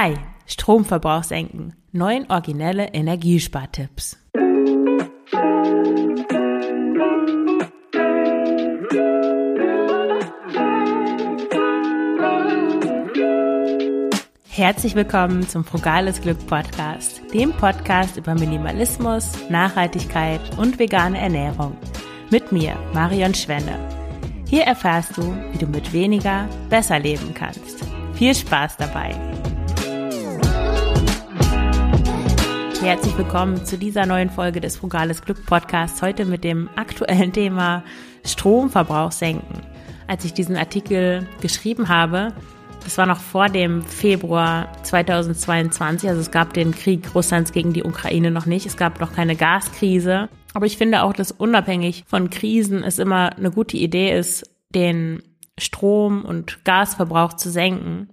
Hi, Stromverbrauch senken. Neun originelle Energiespartipps. Herzlich willkommen zum Frugales Glück Podcast, dem Podcast über Minimalismus, Nachhaltigkeit und vegane Ernährung. Mit mir, Marion Schwenne. Hier erfährst du, wie du mit weniger besser leben kannst. Viel Spaß dabei! Herzlich willkommen zu dieser neuen Folge des Frugales Glück Podcasts. Heute mit dem aktuellen Thema Stromverbrauch senken. Als ich diesen Artikel geschrieben habe, das war noch vor dem Februar 2022, also es gab den Krieg Russlands gegen die Ukraine noch nicht, es gab noch keine Gaskrise. Aber ich finde auch, dass unabhängig von Krisen es immer eine gute Idee ist, den Strom- und Gasverbrauch zu senken.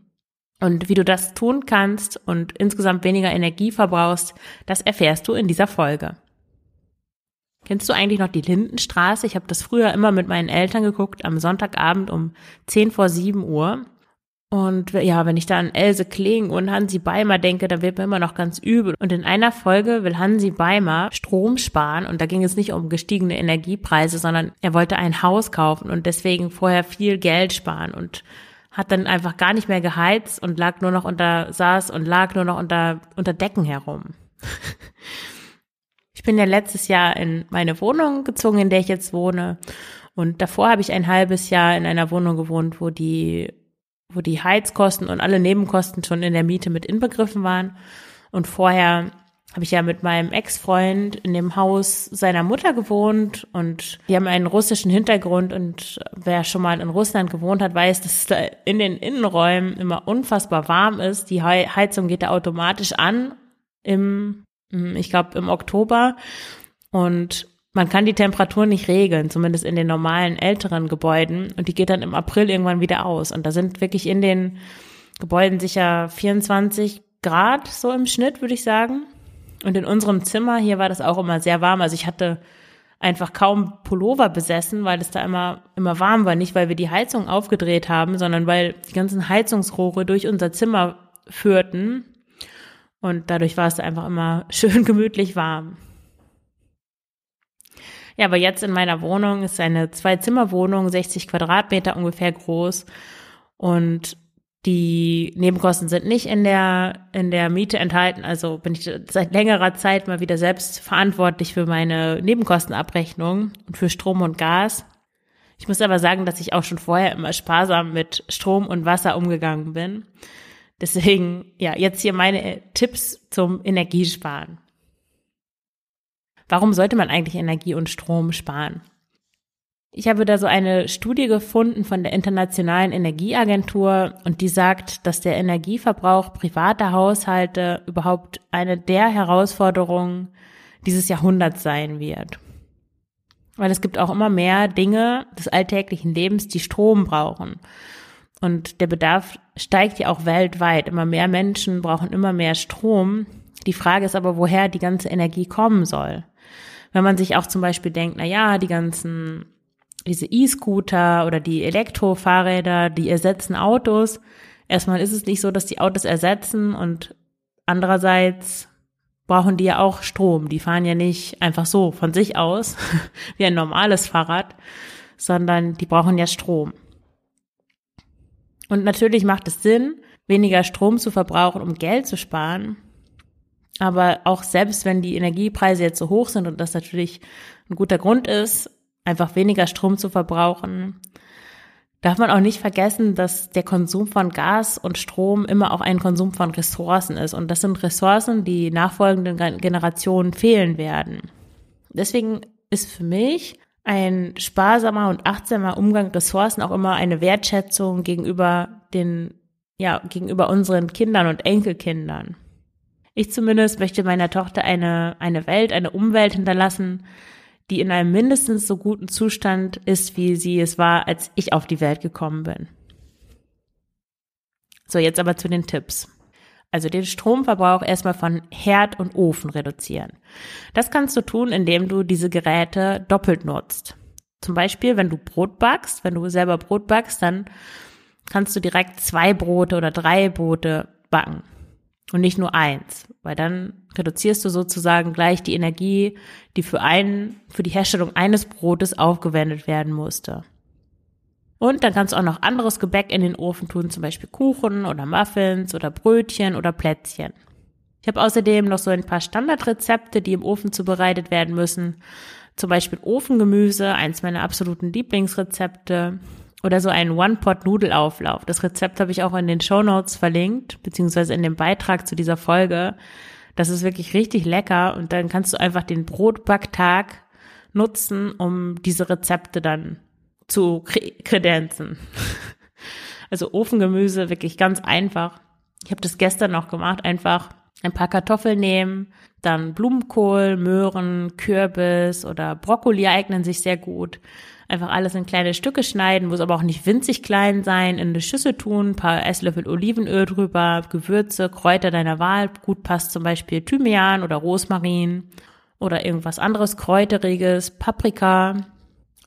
Und wie du das tun kannst und insgesamt weniger Energie verbrauchst, das erfährst du in dieser Folge. Kennst du eigentlich noch die Lindenstraße? Ich habe das früher immer mit meinen Eltern geguckt, am Sonntagabend um 10 vor 7 Uhr. Und ja, wenn ich da an Else Kling und Hansi Beimer denke, dann wird mir immer noch ganz übel. Und in einer Folge will Hansi Beimer Strom sparen und da ging es nicht um gestiegene Energiepreise, sondern er wollte ein Haus kaufen und deswegen vorher viel Geld sparen und hat dann einfach gar nicht mehr geheizt und lag nur noch unter, saß und lag nur noch unter, unter Decken herum. ich bin ja letztes Jahr in meine Wohnung gezogen, in der ich jetzt wohne. Und davor habe ich ein halbes Jahr in einer Wohnung gewohnt, wo die wo die Heizkosten und alle Nebenkosten schon in der Miete mit inbegriffen waren. Und vorher habe ich ja mit meinem Ex-Freund in dem Haus seiner Mutter gewohnt und die haben einen russischen Hintergrund und wer schon mal in Russland gewohnt hat, weiß, dass es da in den Innenräumen immer unfassbar warm ist. Die Heizung geht da automatisch an im, ich glaube, im Oktober und man kann die Temperatur nicht regeln, zumindest in den normalen älteren Gebäuden. Und die geht dann im April irgendwann wieder aus. Und da sind wirklich in den Gebäuden sicher 24 Grad so im Schnitt, würde ich sagen. Und in unserem Zimmer hier war das auch immer sehr warm. Also ich hatte einfach kaum Pullover besessen, weil es da immer, immer warm war. Nicht, weil wir die Heizung aufgedreht haben, sondern weil die ganzen Heizungsrohre durch unser Zimmer führten. Und dadurch war es einfach immer schön gemütlich warm. Ja, aber jetzt in meiner Wohnung ist eine Zwei-Zimmer-Wohnung, 60 Quadratmeter ungefähr groß. Und die Nebenkosten sind nicht in der, in der Miete enthalten. Also bin ich seit längerer Zeit mal wieder selbst verantwortlich für meine Nebenkostenabrechnung und für Strom und Gas. Ich muss aber sagen, dass ich auch schon vorher immer sparsam mit Strom und Wasser umgegangen bin. Deswegen, ja, jetzt hier meine Tipps zum Energiesparen. Warum sollte man eigentlich Energie und Strom sparen? Ich habe da so eine Studie gefunden von der Internationalen Energieagentur und die sagt, dass der Energieverbrauch privater Haushalte überhaupt eine der Herausforderungen dieses Jahrhunderts sein wird. Weil es gibt auch immer mehr Dinge des alltäglichen Lebens, die Strom brauchen. Und der Bedarf steigt ja auch weltweit. Immer mehr Menschen brauchen immer mehr Strom. Die Frage ist aber, woher die ganze Energie kommen soll. Wenn man sich auch zum Beispiel denkt, na ja, die ganzen, diese E-Scooter oder die Elektrofahrräder, die ersetzen Autos. Erstmal ist es nicht so, dass die Autos ersetzen und andererseits brauchen die ja auch Strom. Die fahren ja nicht einfach so von sich aus wie ein normales Fahrrad, sondern die brauchen ja Strom. Und natürlich macht es Sinn, weniger Strom zu verbrauchen, um Geld zu sparen. Aber auch selbst wenn die Energiepreise jetzt so hoch sind und das natürlich ein guter Grund ist, einfach weniger Strom zu verbrauchen, darf man auch nicht vergessen, dass der Konsum von Gas und Strom immer auch ein Konsum von Ressourcen ist. Und das sind Ressourcen, die nachfolgenden Generationen fehlen werden. Deswegen ist für mich ein sparsamer und achtsamer Umgang Ressourcen auch immer eine Wertschätzung gegenüber den, ja, gegenüber unseren Kindern und Enkelkindern. Ich zumindest möchte meiner Tochter eine, eine Welt, eine Umwelt hinterlassen, die in einem mindestens so guten Zustand ist, wie sie es war, als ich auf die Welt gekommen bin. So, jetzt aber zu den Tipps. Also den Stromverbrauch erstmal von Herd und Ofen reduzieren. Das kannst du tun, indem du diese Geräte doppelt nutzt. Zum Beispiel, wenn du Brot backst, wenn du selber Brot backst, dann kannst du direkt zwei Brote oder drei Brote backen. Und nicht nur eins, weil dann reduzierst du sozusagen gleich die Energie, die für einen, für die Herstellung eines Brotes aufgewendet werden musste. Und dann kannst du auch noch anderes Gebäck in den Ofen tun, zum Beispiel Kuchen oder Muffins oder Brötchen oder Plätzchen. Ich habe außerdem noch so ein paar Standardrezepte, die im Ofen zubereitet werden müssen. Zum Beispiel Ofengemüse, eins meiner absoluten Lieblingsrezepte. Oder so ein One-Pot-Nudelauflauf. Das Rezept habe ich auch in den Show Notes verlinkt, beziehungsweise in dem Beitrag zu dieser Folge. Das ist wirklich richtig lecker und dann kannst du einfach den Brotbacktag nutzen, um diese Rezepte dann zu kredenzen. Also Ofengemüse wirklich ganz einfach. Ich habe das gestern noch gemacht, einfach ein paar Kartoffeln nehmen, dann Blumenkohl, Möhren, Kürbis oder Brokkoli eignen sich sehr gut. Einfach alles in kleine Stücke schneiden, muss aber auch nicht winzig klein sein, in eine Schüssel tun, ein paar Esslöffel Olivenöl drüber, Gewürze, Kräuter deiner Wahl. Gut passt zum Beispiel Thymian oder Rosmarin oder irgendwas anderes Kräuteriges, Paprika,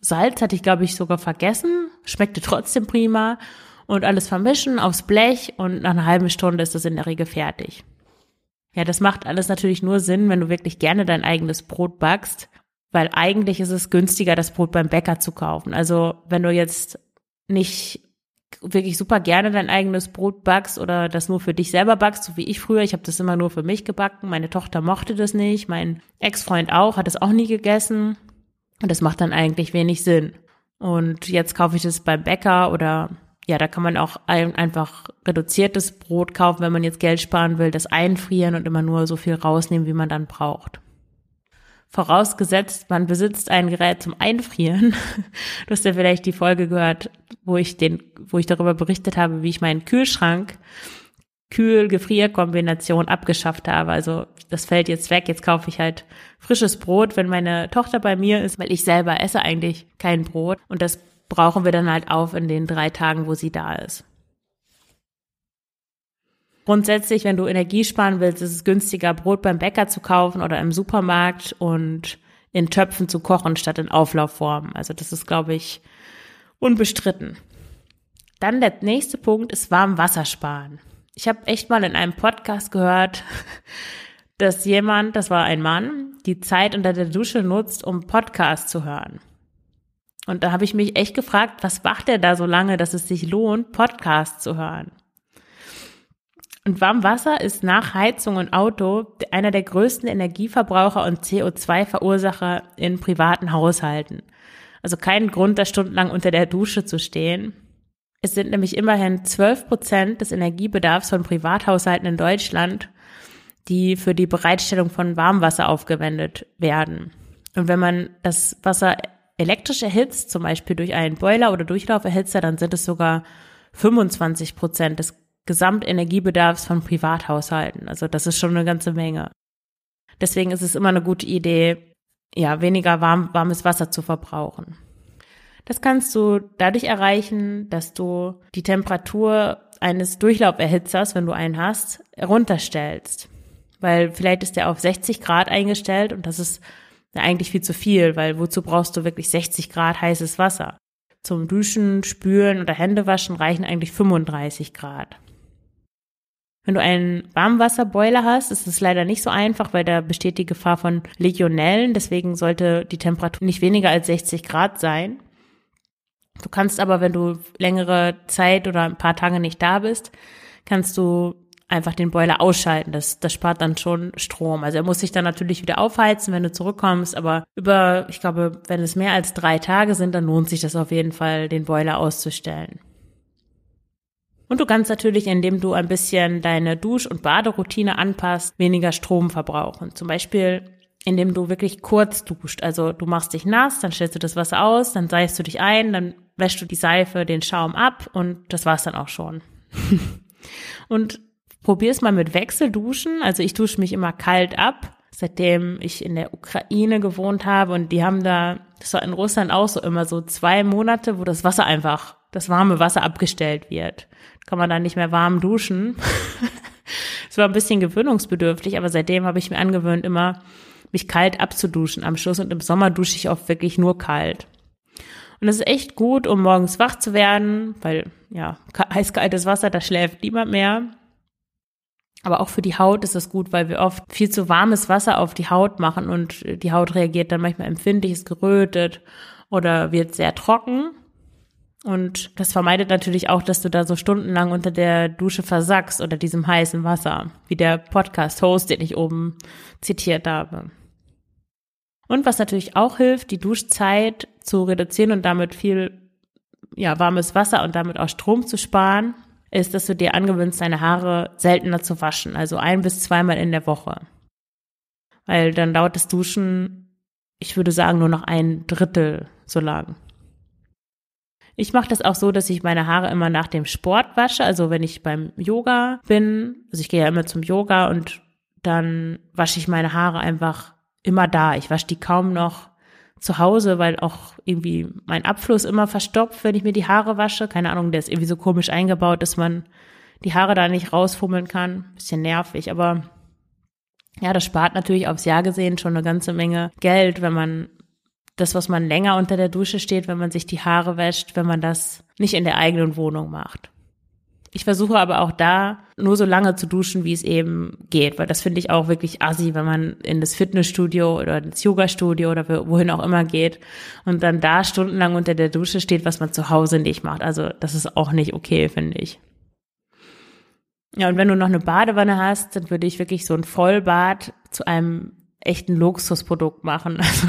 Salz hatte ich, glaube ich, sogar vergessen. Schmeckte trotzdem prima. Und alles vermischen aufs Blech und nach einer halben Stunde ist das in der Regel fertig. Ja, das macht alles natürlich nur Sinn, wenn du wirklich gerne dein eigenes Brot backst, weil eigentlich ist es günstiger, das Brot beim Bäcker zu kaufen. Also wenn du jetzt nicht wirklich super gerne dein eigenes Brot backst oder das nur für dich selber backst, so wie ich früher. Ich habe das immer nur für mich gebacken. Meine Tochter mochte das nicht, mein Ex-Freund auch, hat es auch nie gegessen. Und das macht dann eigentlich wenig Sinn. Und jetzt kaufe ich das beim Bäcker oder ja, da kann man auch ein, einfach reduziertes Brot kaufen, wenn man jetzt Geld sparen will, das einfrieren und immer nur so viel rausnehmen, wie man dann braucht. Vorausgesetzt, man besitzt ein Gerät zum Einfrieren. Du hast ja vielleicht die Folge gehört, wo ich den, wo ich darüber berichtet habe, wie ich meinen Kühlschrank Kühl-Gefrier-Kombination abgeschafft habe. Also das fällt jetzt weg. Jetzt kaufe ich halt frisches Brot, wenn meine Tochter bei mir ist, weil ich selber esse eigentlich kein Brot. Und das brauchen wir dann halt auf in den drei Tagen, wo sie da ist. Grundsätzlich, wenn du Energie sparen willst, ist es günstiger, Brot beim Bäcker zu kaufen oder im Supermarkt und in Töpfen zu kochen statt in Auflaufformen. Also das ist, glaube ich, unbestritten. Dann der nächste Punkt ist warm Wasser sparen. Ich habe echt mal in einem Podcast gehört, dass jemand, das war ein Mann, die Zeit unter der Dusche nutzt, um Podcast zu hören. Und da habe ich mich echt gefragt, was macht er da so lange, dass es sich lohnt, Podcast zu hören? Und Warmwasser ist nach Heizung und Auto einer der größten Energieverbraucher und CO2-Verursacher in privaten Haushalten. Also kein Grund, da stundenlang unter der Dusche zu stehen. Es sind nämlich immerhin 12 Prozent des Energiebedarfs von Privathaushalten in Deutschland, die für die Bereitstellung von Warmwasser aufgewendet werden. Und wenn man das Wasser elektrisch erhitzt, zum Beispiel durch einen Boiler oder Durchlauferhitzer, dann sind es sogar 25 Prozent des Gesamtenergiebedarfs von Privathaushalten. Also das ist schon eine ganze Menge. Deswegen ist es immer eine gute Idee, ja, weniger warm, warmes Wasser zu verbrauchen. Das kannst du dadurch erreichen, dass du die Temperatur eines Durchlauferhitzers, wenn du einen hast, runterstellst. Weil vielleicht ist der auf 60 Grad eingestellt und das ist ja eigentlich viel zu viel, weil wozu brauchst du wirklich 60 Grad heißes Wasser? Zum Duschen, Spülen oder Händewaschen reichen eigentlich 35 Grad. Wenn du einen Warmwasserboiler hast, ist es leider nicht so einfach, weil da besteht die Gefahr von Legionellen. Deswegen sollte die Temperatur nicht weniger als 60 Grad sein. Du kannst aber, wenn du längere Zeit oder ein paar Tage nicht da bist, kannst du einfach den Boiler ausschalten. Das, das spart dann schon Strom. Also er muss sich dann natürlich wieder aufheizen, wenn du zurückkommst. Aber über, ich glaube, wenn es mehr als drei Tage sind, dann lohnt sich das auf jeden Fall, den Boiler auszustellen. Und du kannst natürlich, indem du ein bisschen deine Dusch- und Baderoutine anpasst, weniger Strom verbrauchen. Zum Beispiel indem du wirklich kurz duscht. Also du machst dich nass, dann stellst du das Wasser aus, dann seifst du dich ein, dann wäschst du die Seife, den Schaum ab und das war's dann auch schon. und probier's mal mit Wechselduschen. Also ich dusche mich immer kalt ab, seitdem ich in der Ukraine gewohnt habe und die haben da, das war in Russland auch so immer so zwei Monate, wo das Wasser einfach, das warme Wasser abgestellt wird. Kann man dann nicht mehr warm duschen. Es war ein bisschen gewöhnungsbedürftig, aber seitdem habe ich mir angewöhnt, immer mich kalt abzuduschen am Schluss und im Sommer dusche ich oft wirklich nur kalt. Und das ist echt gut, um morgens wach zu werden, weil ja, eiskaltes Wasser, da schläft niemand mehr. Aber auch für die Haut ist es gut, weil wir oft viel zu warmes Wasser auf die Haut machen und die Haut reagiert dann manchmal empfindlich, ist gerötet oder wird sehr trocken. Und das vermeidet natürlich auch, dass du da so stundenlang unter der Dusche versackst oder diesem heißen Wasser, wie der Podcast-Host, den ich oben zitiert habe. Und was natürlich auch hilft, die Duschzeit zu reduzieren und damit viel ja, warmes Wasser und damit auch Strom zu sparen, ist, dass du dir angewöhnst, deine Haare seltener zu waschen, also ein bis zweimal in der Woche. Weil dann dauert das Duschen, ich würde sagen, nur noch ein Drittel so lang. Ich mache das auch so, dass ich meine Haare immer nach dem Sport wasche. Also wenn ich beim Yoga bin, also ich gehe ja immer zum Yoga und dann wasche ich meine Haare einfach immer da. Ich wasche die kaum noch zu Hause, weil auch irgendwie mein Abfluss immer verstopft, wenn ich mir die Haare wasche. Keine Ahnung, der ist irgendwie so komisch eingebaut, dass man die Haare da nicht rausfummeln kann. Bisschen nervig, aber ja, das spart natürlich aufs Jahr gesehen schon eine ganze Menge Geld, wenn man das, was man länger unter der Dusche steht, wenn man sich die Haare wäscht, wenn man das nicht in der eigenen Wohnung macht. Ich versuche aber auch da nur so lange zu duschen, wie es eben geht, weil das finde ich auch wirklich assi, wenn man in das Fitnessstudio oder ins Yoga-Studio oder wohin auch immer geht und dann da stundenlang unter der Dusche steht, was man zu Hause nicht macht. Also das ist auch nicht okay, finde ich. Ja, und wenn du noch eine Badewanne hast, dann würde ich wirklich so ein Vollbad zu einem echt ein Luxusprodukt machen. Also,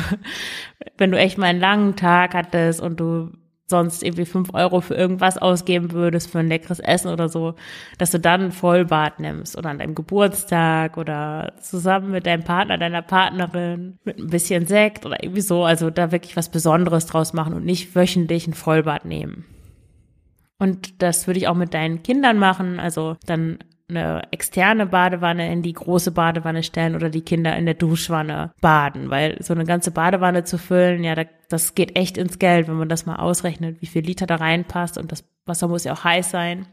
wenn du echt mal einen langen Tag hattest und du sonst irgendwie fünf Euro für irgendwas ausgeben würdest, für ein leckeres Essen oder so, dass du dann ein Vollbad nimmst oder an deinem Geburtstag oder zusammen mit deinem Partner, deiner Partnerin, mit ein bisschen Sekt oder irgendwie so, also da wirklich was Besonderes draus machen und nicht wöchentlich ein Vollbad nehmen. Und das würde ich auch mit deinen Kindern machen, also dann eine externe Badewanne in die große Badewanne stellen oder die Kinder in der Duschwanne baden, weil so eine ganze Badewanne zu füllen, ja, das geht echt ins Geld, wenn man das mal ausrechnet, wie viel Liter da reinpasst und das Wasser muss ja auch heiß sein.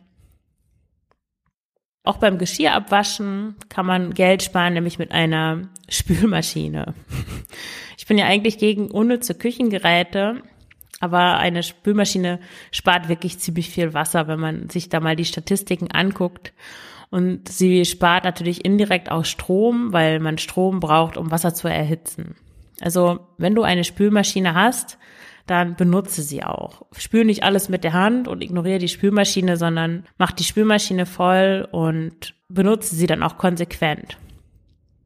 Auch beim Geschirr abwaschen kann man Geld sparen, nämlich mit einer Spülmaschine. Ich bin ja eigentlich gegen unnütze Küchengeräte, aber eine Spülmaschine spart wirklich ziemlich viel Wasser, wenn man sich da mal die Statistiken anguckt. Und sie spart natürlich indirekt auch Strom, weil man Strom braucht, um Wasser zu erhitzen. Also wenn du eine Spülmaschine hast, dann benutze sie auch. Spül nicht alles mit der Hand und ignoriere die Spülmaschine, sondern mach die Spülmaschine voll und benutze sie dann auch konsequent.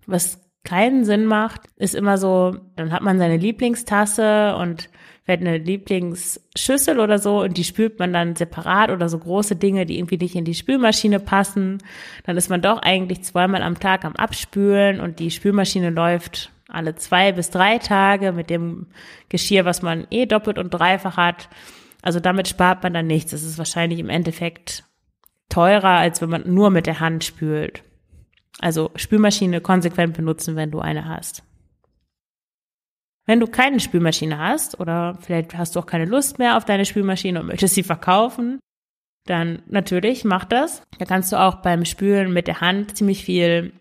Was keinen Sinn macht, ist immer so, dann hat man seine Lieblingstasse und vielleicht eine Lieblingsschüssel oder so und die spült man dann separat oder so große Dinge, die irgendwie nicht in die Spülmaschine passen. Dann ist man doch eigentlich zweimal am Tag am Abspülen und die Spülmaschine läuft alle zwei bis drei Tage mit dem Geschirr, was man eh doppelt und dreifach hat. Also damit spart man dann nichts. Das ist wahrscheinlich im Endeffekt teurer, als wenn man nur mit der Hand spült. Also Spülmaschine konsequent benutzen, wenn du eine hast. Wenn du keine Spülmaschine hast oder vielleicht hast du auch keine Lust mehr auf deine Spülmaschine und möchtest sie verkaufen, dann natürlich mach das. Da kannst du auch beim Spülen mit der Hand ziemlich viel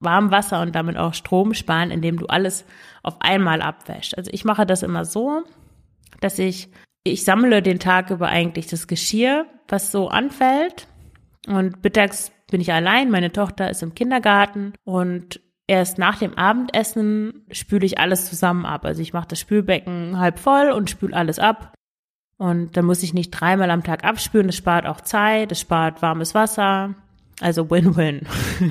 Warmwasser und damit auch Strom sparen, indem du alles auf einmal abwäschst. Also ich mache das immer so, dass ich, ich sammle den Tag über eigentlich das Geschirr, was so anfällt. Und mittags bin ich allein, meine Tochter ist im Kindergarten und erst nach dem Abendessen spüle ich alles zusammen ab. Also ich mache das Spülbecken halb voll und spüle alles ab. Und dann muss ich nicht dreimal am Tag abspülen. Das spart auch Zeit, das spart warmes Wasser. Also Win-Win.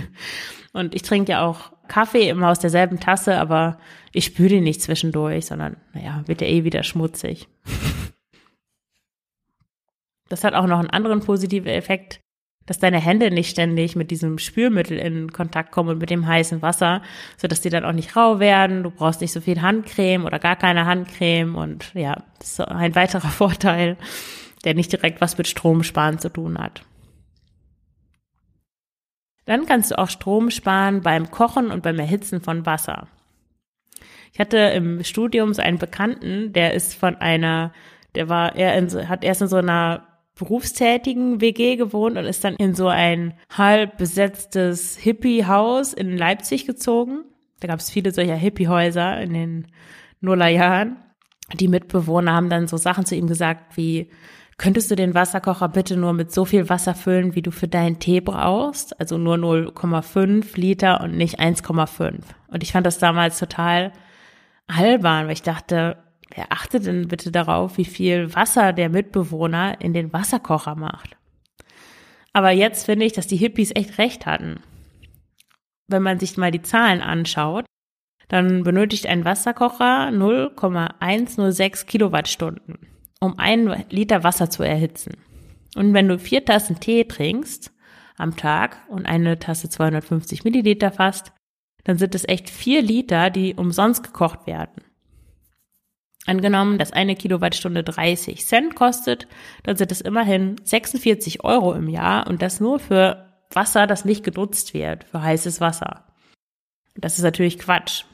und ich trinke ja auch Kaffee immer aus derselben Tasse, aber ich spüle ihn nicht zwischendurch, sondern, naja, wird ja eh wieder schmutzig. Das hat auch noch einen anderen positiven Effekt dass deine Hände nicht ständig mit diesem Spülmittel in Kontakt kommen und mit dem heißen Wasser, so dass die dann auch nicht rau werden. Du brauchst nicht so viel Handcreme oder gar keine Handcreme und ja, das ist ein weiterer Vorteil, der nicht direkt was mit Stromsparen zu tun hat. Dann kannst du auch Strom sparen beim Kochen und beim Erhitzen von Wasser. Ich hatte im Studium so einen Bekannten, der ist von einer, der war, er hat erst in so einer berufstätigen WG gewohnt und ist dann in so ein halb besetztes Hippie-Haus in Leipzig gezogen. Da gab es viele solcher Hippie-Häuser in den Nullerjahren. Die Mitbewohner haben dann so Sachen zu ihm gesagt wie, könntest du den Wasserkocher bitte nur mit so viel Wasser füllen, wie du für deinen Tee brauchst? Also nur 0,5 Liter und nicht 1,5. Und ich fand das damals total albern, weil ich dachte, wer achtet denn bitte darauf, wie viel Wasser der Mitbewohner in den Wasserkocher macht? Aber jetzt finde ich, dass die Hippies echt recht hatten. Wenn man sich mal die Zahlen anschaut, dann benötigt ein Wasserkocher 0,106 Kilowattstunden, um einen Liter Wasser zu erhitzen. Und wenn du vier Tassen Tee trinkst am Tag und eine Tasse 250 Milliliter fasst, dann sind es echt vier Liter, die umsonst gekocht werden. Angenommen, dass eine Kilowattstunde 30 Cent kostet, dann sind es immerhin 46 Euro im Jahr und das nur für Wasser, das nicht genutzt wird, für heißes Wasser. Das ist natürlich Quatsch.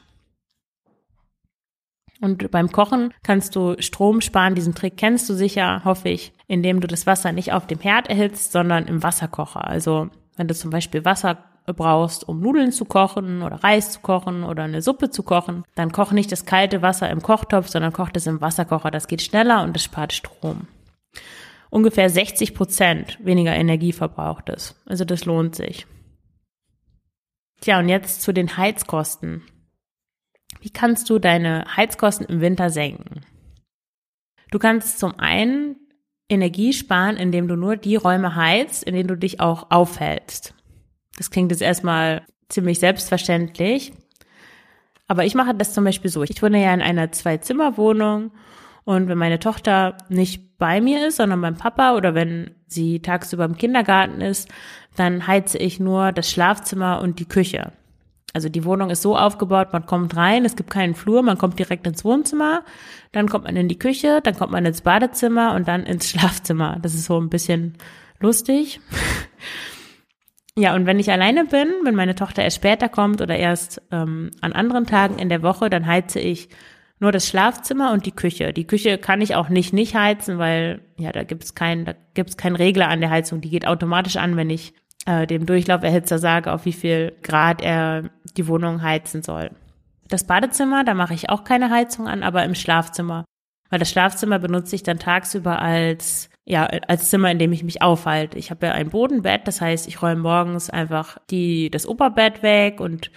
Und beim Kochen kannst du Strom sparen. Diesen Trick kennst du sicher, hoffe ich, indem du das Wasser nicht auf dem Herd erhitzt, sondern im Wasserkocher. Also wenn du zum Beispiel Wasser brauchst, um Nudeln zu kochen oder Reis zu kochen oder eine Suppe zu kochen, dann koch nicht das kalte Wasser im Kochtopf, sondern koch es im Wasserkocher. Das geht schneller und es spart Strom. Ungefähr 60 Prozent weniger Energie verbraucht es. Also das lohnt sich. Tja, und jetzt zu den Heizkosten. Wie kannst du deine Heizkosten im Winter senken? Du kannst zum einen Energie sparen, indem du nur die Räume heizt, in denen du dich auch aufhältst. Das klingt jetzt erstmal ziemlich selbstverständlich. Aber ich mache das zum Beispiel so. Ich wohne ja in einer Zwei-Zimmer-Wohnung und wenn meine Tochter nicht bei mir ist, sondern beim Papa oder wenn sie tagsüber im Kindergarten ist, dann heize ich nur das Schlafzimmer und die Küche. Also die Wohnung ist so aufgebaut, man kommt rein, es gibt keinen Flur, man kommt direkt ins Wohnzimmer, dann kommt man in die Küche, dann kommt man ins Badezimmer und dann ins Schlafzimmer. Das ist so ein bisschen lustig. Ja, und wenn ich alleine bin, wenn meine Tochter erst später kommt oder erst ähm, an anderen Tagen in der Woche, dann heize ich nur das Schlafzimmer und die Küche. Die Küche kann ich auch nicht nicht heizen, weil ja, da gibt's keinen, da gibt's keinen Regler an der Heizung. Die geht automatisch an, wenn ich äh, dem Durchlauferhitzer sage, auf wie viel Grad er die Wohnung heizen soll. Das Badezimmer, da mache ich auch keine Heizung an, aber im Schlafzimmer. Weil das Schlafzimmer benutze ich dann tagsüber als ja, als Zimmer, in dem ich mich aufhalte. Ich habe ja ein Bodenbett, das heißt, ich räume morgens einfach die, das Oberbett weg und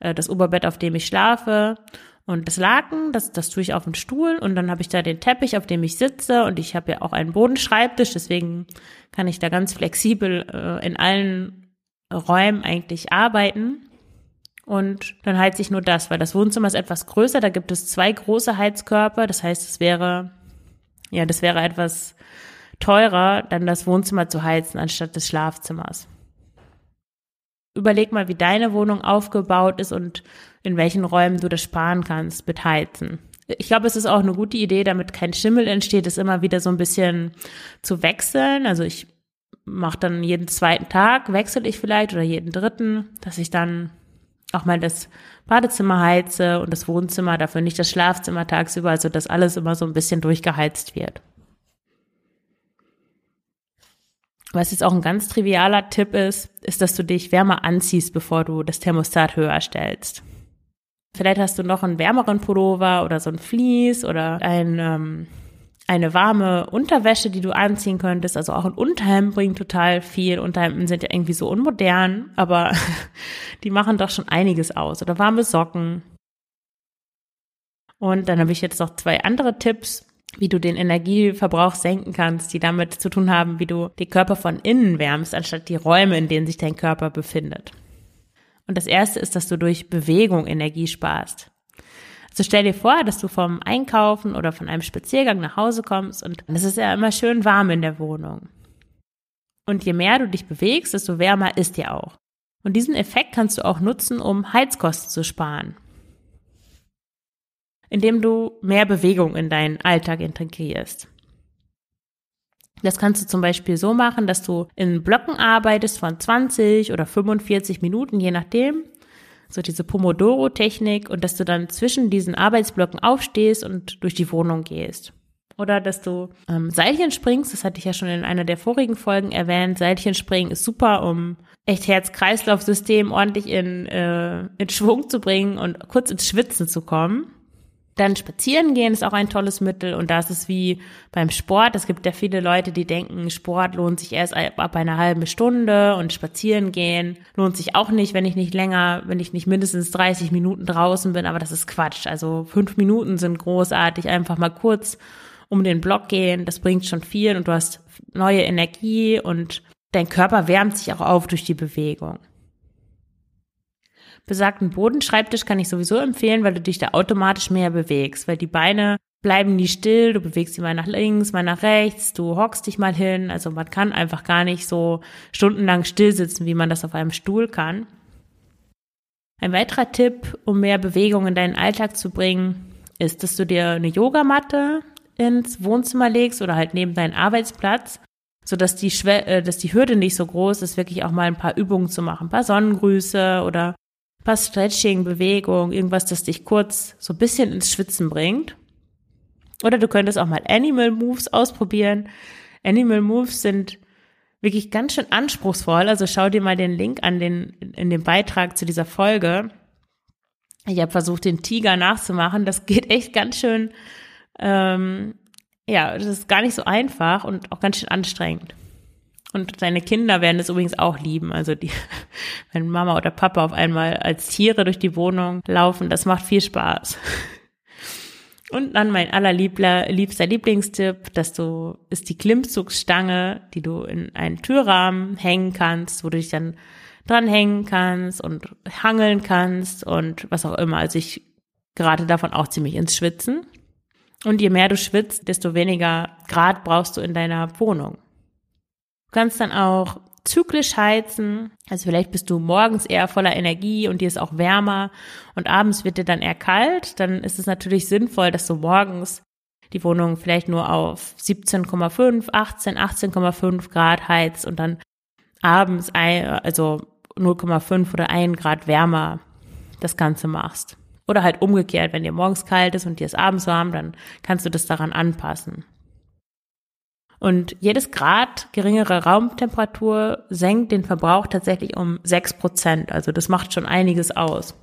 äh, das Oberbett, auf dem ich schlafe. Und das Laken, das, das tue ich auf den Stuhl und dann habe ich da den Teppich, auf dem ich sitze und ich habe ja auch einen Bodenschreibtisch, deswegen kann ich da ganz flexibel äh, in allen Räumen eigentlich arbeiten. Und dann heize ich nur das, weil das Wohnzimmer ist etwas größer, da gibt es zwei große Heizkörper, das heißt, es wäre, ja, das wäre etwas teurer, dann das Wohnzimmer zu heizen anstatt des Schlafzimmers. Überleg mal, wie deine Wohnung aufgebaut ist und in welchen Räumen du das sparen kannst mit Heizen. Ich glaube, es ist auch eine gute Idee, damit kein Schimmel entsteht, es immer wieder so ein bisschen zu wechseln. Also ich mache dann jeden zweiten Tag, wechsle ich vielleicht oder jeden dritten, dass ich dann auch mal das Badezimmer heize und das Wohnzimmer, dafür nicht das Schlafzimmer tagsüber, also dass alles immer so ein bisschen durchgeheizt wird. Was jetzt auch ein ganz trivialer Tipp ist, ist, dass du dich wärmer anziehst, bevor du das Thermostat höher stellst. Vielleicht hast du noch einen wärmeren Pullover oder so ein Vlies oder ein, ähm, eine warme Unterwäsche, die du anziehen könntest. Also auch ein Unterhemd bringt total viel. Unterhemden sind ja irgendwie so unmodern, aber die machen doch schon einiges aus. Oder warme Socken. Und dann habe ich jetzt noch zwei andere Tipps wie du den Energieverbrauch senken kannst, die damit zu tun haben, wie du den Körper von innen wärmst, anstatt die Räume, in denen sich dein Körper befindet. Und das erste ist, dass du durch Bewegung Energie sparst. Also stell dir vor, dass du vom Einkaufen oder von einem Spaziergang nach Hause kommst und es ist ja immer schön warm in der Wohnung. Und je mehr du dich bewegst, desto wärmer ist dir auch. Und diesen Effekt kannst du auch nutzen, um Heizkosten zu sparen indem du mehr Bewegung in deinen Alltag integrierst. Das kannst du zum Beispiel so machen, dass du in Blöcken arbeitest von 20 oder 45 Minuten, je nachdem. So diese Pomodoro-Technik und dass du dann zwischen diesen Arbeitsblöcken aufstehst und durch die Wohnung gehst. Oder dass du ähm, Seilchen springst, das hatte ich ja schon in einer der vorigen Folgen erwähnt. Seilchen springen ist super, um echt Herz-Kreislauf-System ordentlich in, äh, in Schwung zu bringen und kurz ins Schwitzen zu kommen. Dann spazieren gehen ist auch ein tolles Mittel und das ist wie beim Sport. Es gibt ja viele Leute, die denken, Sport lohnt sich erst ab einer halben Stunde und spazieren gehen lohnt sich auch nicht, wenn ich nicht länger, wenn ich nicht mindestens 30 Minuten draußen bin. Aber das ist Quatsch. Also fünf Minuten sind großartig. Einfach mal kurz um den Block gehen. Das bringt schon viel und du hast neue Energie und dein Körper wärmt sich auch auf durch die Bewegung. Besagten Bodenschreibtisch kann ich sowieso empfehlen, weil du dich da automatisch mehr bewegst, weil die Beine bleiben nie still, du bewegst sie mal nach links, mal nach rechts, du hockst dich mal hin, also man kann einfach gar nicht so stundenlang still sitzen, wie man das auf einem Stuhl kann. Ein weiterer Tipp, um mehr Bewegung in deinen Alltag zu bringen, ist, dass du dir eine Yogamatte ins Wohnzimmer legst oder halt neben deinen Arbeitsplatz, so dass die Schwe äh, dass die Hürde nicht so groß ist, wirklich auch mal ein paar Übungen zu machen, ein paar Sonnengrüße oder paar Stretching, Bewegung, irgendwas, das dich kurz so ein bisschen ins Schwitzen bringt. Oder du könntest auch mal Animal Moves ausprobieren. Animal Moves sind wirklich ganz schön anspruchsvoll. Also schau dir mal den Link an den, in dem Beitrag zu dieser Folge. Ich habe versucht, den Tiger nachzumachen. Das geht echt ganz schön, ähm, ja, das ist gar nicht so einfach und auch ganz schön anstrengend. Und deine Kinder werden es übrigens auch lieben. Also die, wenn Mama oder Papa auf einmal als Tiere durch die Wohnung laufen, das macht viel Spaß. Und dann mein allerliebster Lieblingstipp, dass du, ist die Klimmzugstange, die du in einen Türrahmen hängen kannst, wo du dich dann dranhängen kannst und hangeln kannst und was auch immer. Also ich gerate davon auch ziemlich ins Schwitzen. Und je mehr du schwitzt, desto weniger Grad brauchst du in deiner Wohnung. Du kannst dann auch zyklisch heizen. Also vielleicht bist du morgens eher voller Energie und dir ist auch wärmer und abends wird dir dann eher kalt. Dann ist es natürlich sinnvoll, dass du morgens die Wohnung vielleicht nur auf 17,5, 18, 18,5 Grad heizt und dann abends ein, also 0,5 oder 1 Grad wärmer das Ganze machst. Oder halt umgekehrt, wenn dir morgens kalt ist und dir ist abends warm, dann kannst du das daran anpassen. Und jedes Grad geringere Raumtemperatur senkt den Verbrauch tatsächlich um sechs Prozent. Also das macht schon einiges aus.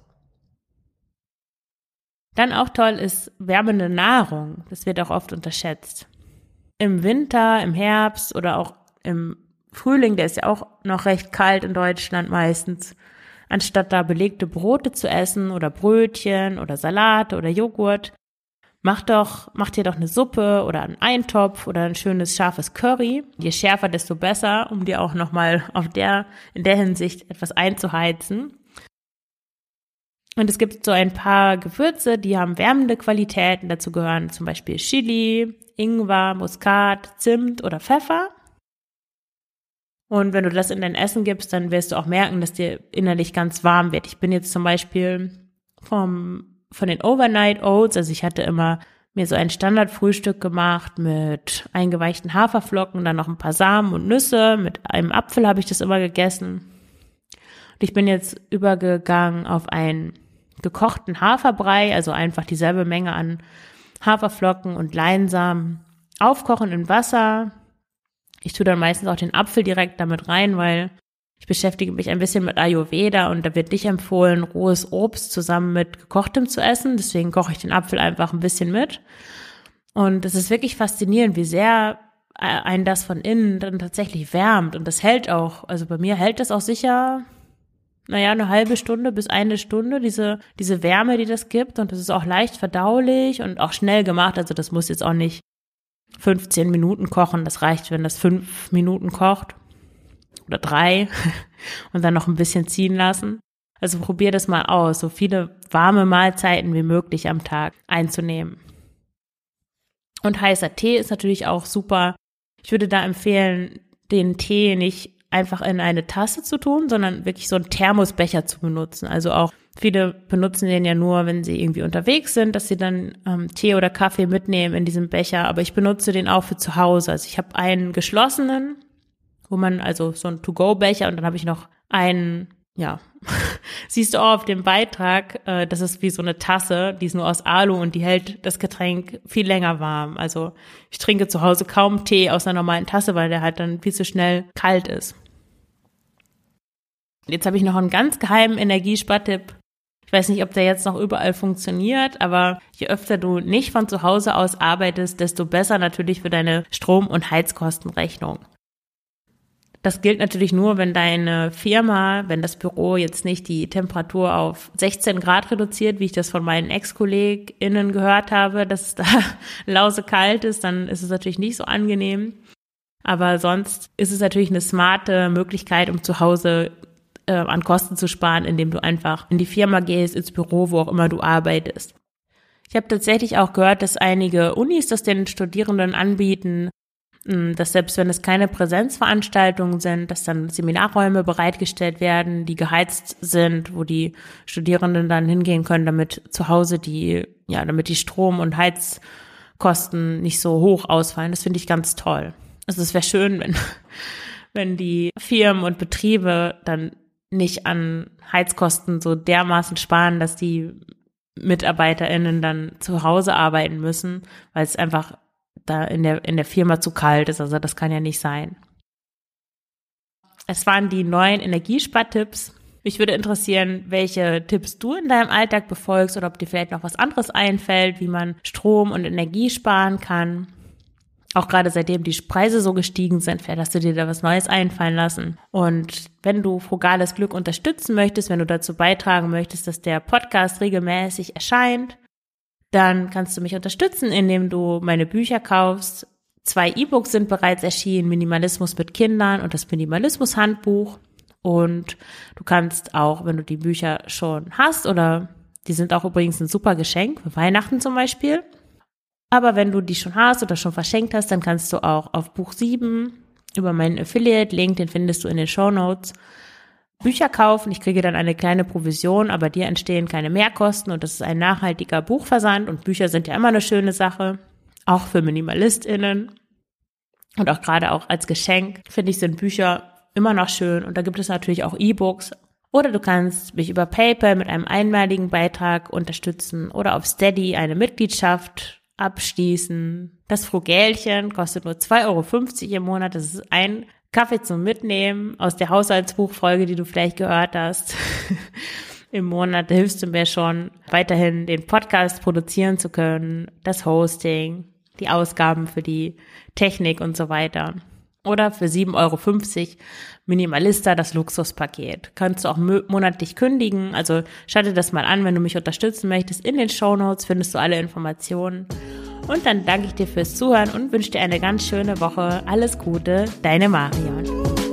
Dann auch toll ist wärmende Nahrung. Das wird auch oft unterschätzt. Im Winter, im Herbst oder auch im Frühling, der ist ja auch noch recht kalt in Deutschland meistens, anstatt da belegte Brote zu essen oder Brötchen oder Salate oder Joghurt, Mach doch, mach dir doch eine Suppe oder einen Eintopf oder ein schönes scharfes Curry. Je schärfer, desto besser, um dir auch nochmal auf der, in der Hinsicht etwas einzuheizen. Und es gibt so ein paar Gewürze, die haben wärmende Qualitäten. Dazu gehören zum Beispiel Chili, Ingwer, Muskat, Zimt oder Pfeffer. Und wenn du das in dein Essen gibst, dann wirst du auch merken, dass dir innerlich ganz warm wird. Ich bin jetzt zum Beispiel vom von den Overnight Oats, also ich hatte immer mir so ein Standardfrühstück gemacht mit eingeweichten Haferflocken, dann noch ein paar Samen und Nüsse, mit einem Apfel habe ich das immer gegessen. Und ich bin jetzt übergegangen auf einen gekochten Haferbrei, also einfach dieselbe Menge an Haferflocken und Leinsamen aufkochen in Wasser. Ich tue dann meistens auch den Apfel direkt damit rein, weil ich beschäftige mich ein bisschen mit Ayurveda und da wird nicht empfohlen, rohes Obst zusammen mit gekochtem zu essen. Deswegen koche ich den Apfel einfach ein bisschen mit. Und es ist wirklich faszinierend, wie sehr äh, einen das von innen dann tatsächlich wärmt. Und das hält auch, also bei mir hält das auch sicher, naja, eine halbe Stunde bis eine Stunde, diese, diese Wärme, die das gibt. Und das ist auch leicht verdaulich und auch schnell gemacht. Also das muss jetzt auch nicht 15 Minuten kochen. Das reicht, wenn das fünf Minuten kocht oder drei und dann noch ein bisschen ziehen lassen. Also probier das mal aus, so viele warme Mahlzeiten wie möglich am Tag einzunehmen. Und heißer Tee ist natürlich auch super. Ich würde da empfehlen, den Tee nicht einfach in eine Tasse zu tun, sondern wirklich so einen Thermosbecher zu benutzen. Also auch viele benutzen den ja nur, wenn sie irgendwie unterwegs sind, dass sie dann ähm, Tee oder Kaffee mitnehmen in diesem Becher. Aber ich benutze den auch für zu Hause. Also ich habe einen geschlossenen wo man also so ein To-Go-Becher und dann habe ich noch einen, ja, siehst du auch auf dem Beitrag, äh, das ist wie so eine Tasse, die ist nur aus Alu und die hält das Getränk viel länger warm. Also ich trinke zu Hause kaum Tee aus einer normalen Tasse, weil der halt dann viel zu schnell kalt ist. Jetzt habe ich noch einen ganz geheimen Energiespartipp. Ich weiß nicht, ob der jetzt noch überall funktioniert, aber je öfter du nicht von zu Hause aus arbeitest, desto besser natürlich für deine Strom- und Heizkostenrechnung. Das gilt natürlich nur, wenn deine Firma, wenn das Büro jetzt nicht die Temperatur auf 16 Grad reduziert, wie ich das von meinen Ex-KollegInnen gehört habe, dass es da lause kalt ist, dann ist es natürlich nicht so angenehm. Aber sonst ist es natürlich eine smarte Möglichkeit, um zu Hause äh, an Kosten zu sparen, indem du einfach in die Firma gehst, ins Büro, wo auch immer du arbeitest. Ich habe tatsächlich auch gehört, dass einige Unis das den Studierenden anbieten, dass selbst wenn es keine Präsenzveranstaltungen sind, dass dann Seminarräume bereitgestellt werden, die geheizt sind, wo die Studierenden dann hingehen können, damit zu Hause die, ja, damit die Strom- und Heizkosten nicht so hoch ausfallen. Das finde ich ganz toll. Also es wäre schön, wenn, wenn die Firmen und Betriebe dann nicht an Heizkosten so dermaßen sparen, dass die MitarbeiterInnen dann zu Hause arbeiten müssen, weil es einfach da in der, in der Firma zu kalt ist. Also das kann ja nicht sein. Es waren die neuen Energiespartipps. Mich würde interessieren, welche Tipps du in deinem Alltag befolgst oder ob dir vielleicht noch was anderes einfällt, wie man Strom und Energie sparen kann. Auch gerade seitdem die Preise so gestiegen sind, vielleicht hast du dir da was Neues einfallen lassen. Und wenn du frugales Glück unterstützen möchtest, wenn du dazu beitragen möchtest, dass der Podcast regelmäßig erscheint, dann kannst du mich unterstützen, indem du meine Bücher kaufst. Zwei E-Books sind bereits erschienen, Minimalismus mit Kindern und das Minimalismus-Handbuch. Und du kannst auch, wenn du die Bücher schon hast oder die sind auch übrigens ein super Geschenk für Weihnachten zum Beispiel. Aber wenn du die schon hast oder schon verschenkt hast, dann kannst du auch auf Buch 7 über meinen Affiliate-Link, den findest du in den Show Notes, Bücher kaufen. Ich kriege dann eine kleine Provision, aber dir entstehen keine Mehrkosten und das ist ein nachhaltiger Buchversand und Bücher sind ja immer eine schöne Sache, auch für MinimalistInnen. Und auch gerade auch als Geschenk, finde ich, sind Bücher immer noch schön. Und da gibt es natürlich auch E-Books. Oder du kannst mich über PayPal mit einem einmaligen Beitrag unterstützen oder auf Steady eine Mitgliedschaft abschließen. Das Frugälchen kostet nur 2,50 Euro im Monat. Das ist ein Kaffee zum Mitnehmen aus der Haushaltsbuchfolge, die du vielleicht gehört hast. Im Monat hilfst du mir schon, weiterhin den Podcast produzieren zu können, das Hosting, die Ausgaben für die Technik und so weiter. Oder für 7,50 Euro Minimalista das Luxuspaket. Kannst du auch monatlich kündigen. Also schau dir das mal an, wenn du mich unterstützen möchtest. In den Show Notes findest du alle Informationen. Und dann danke ich dir fürs Zuhören und wünsche dir eine ganz schöne Woche. Alles Gute, deine Marion.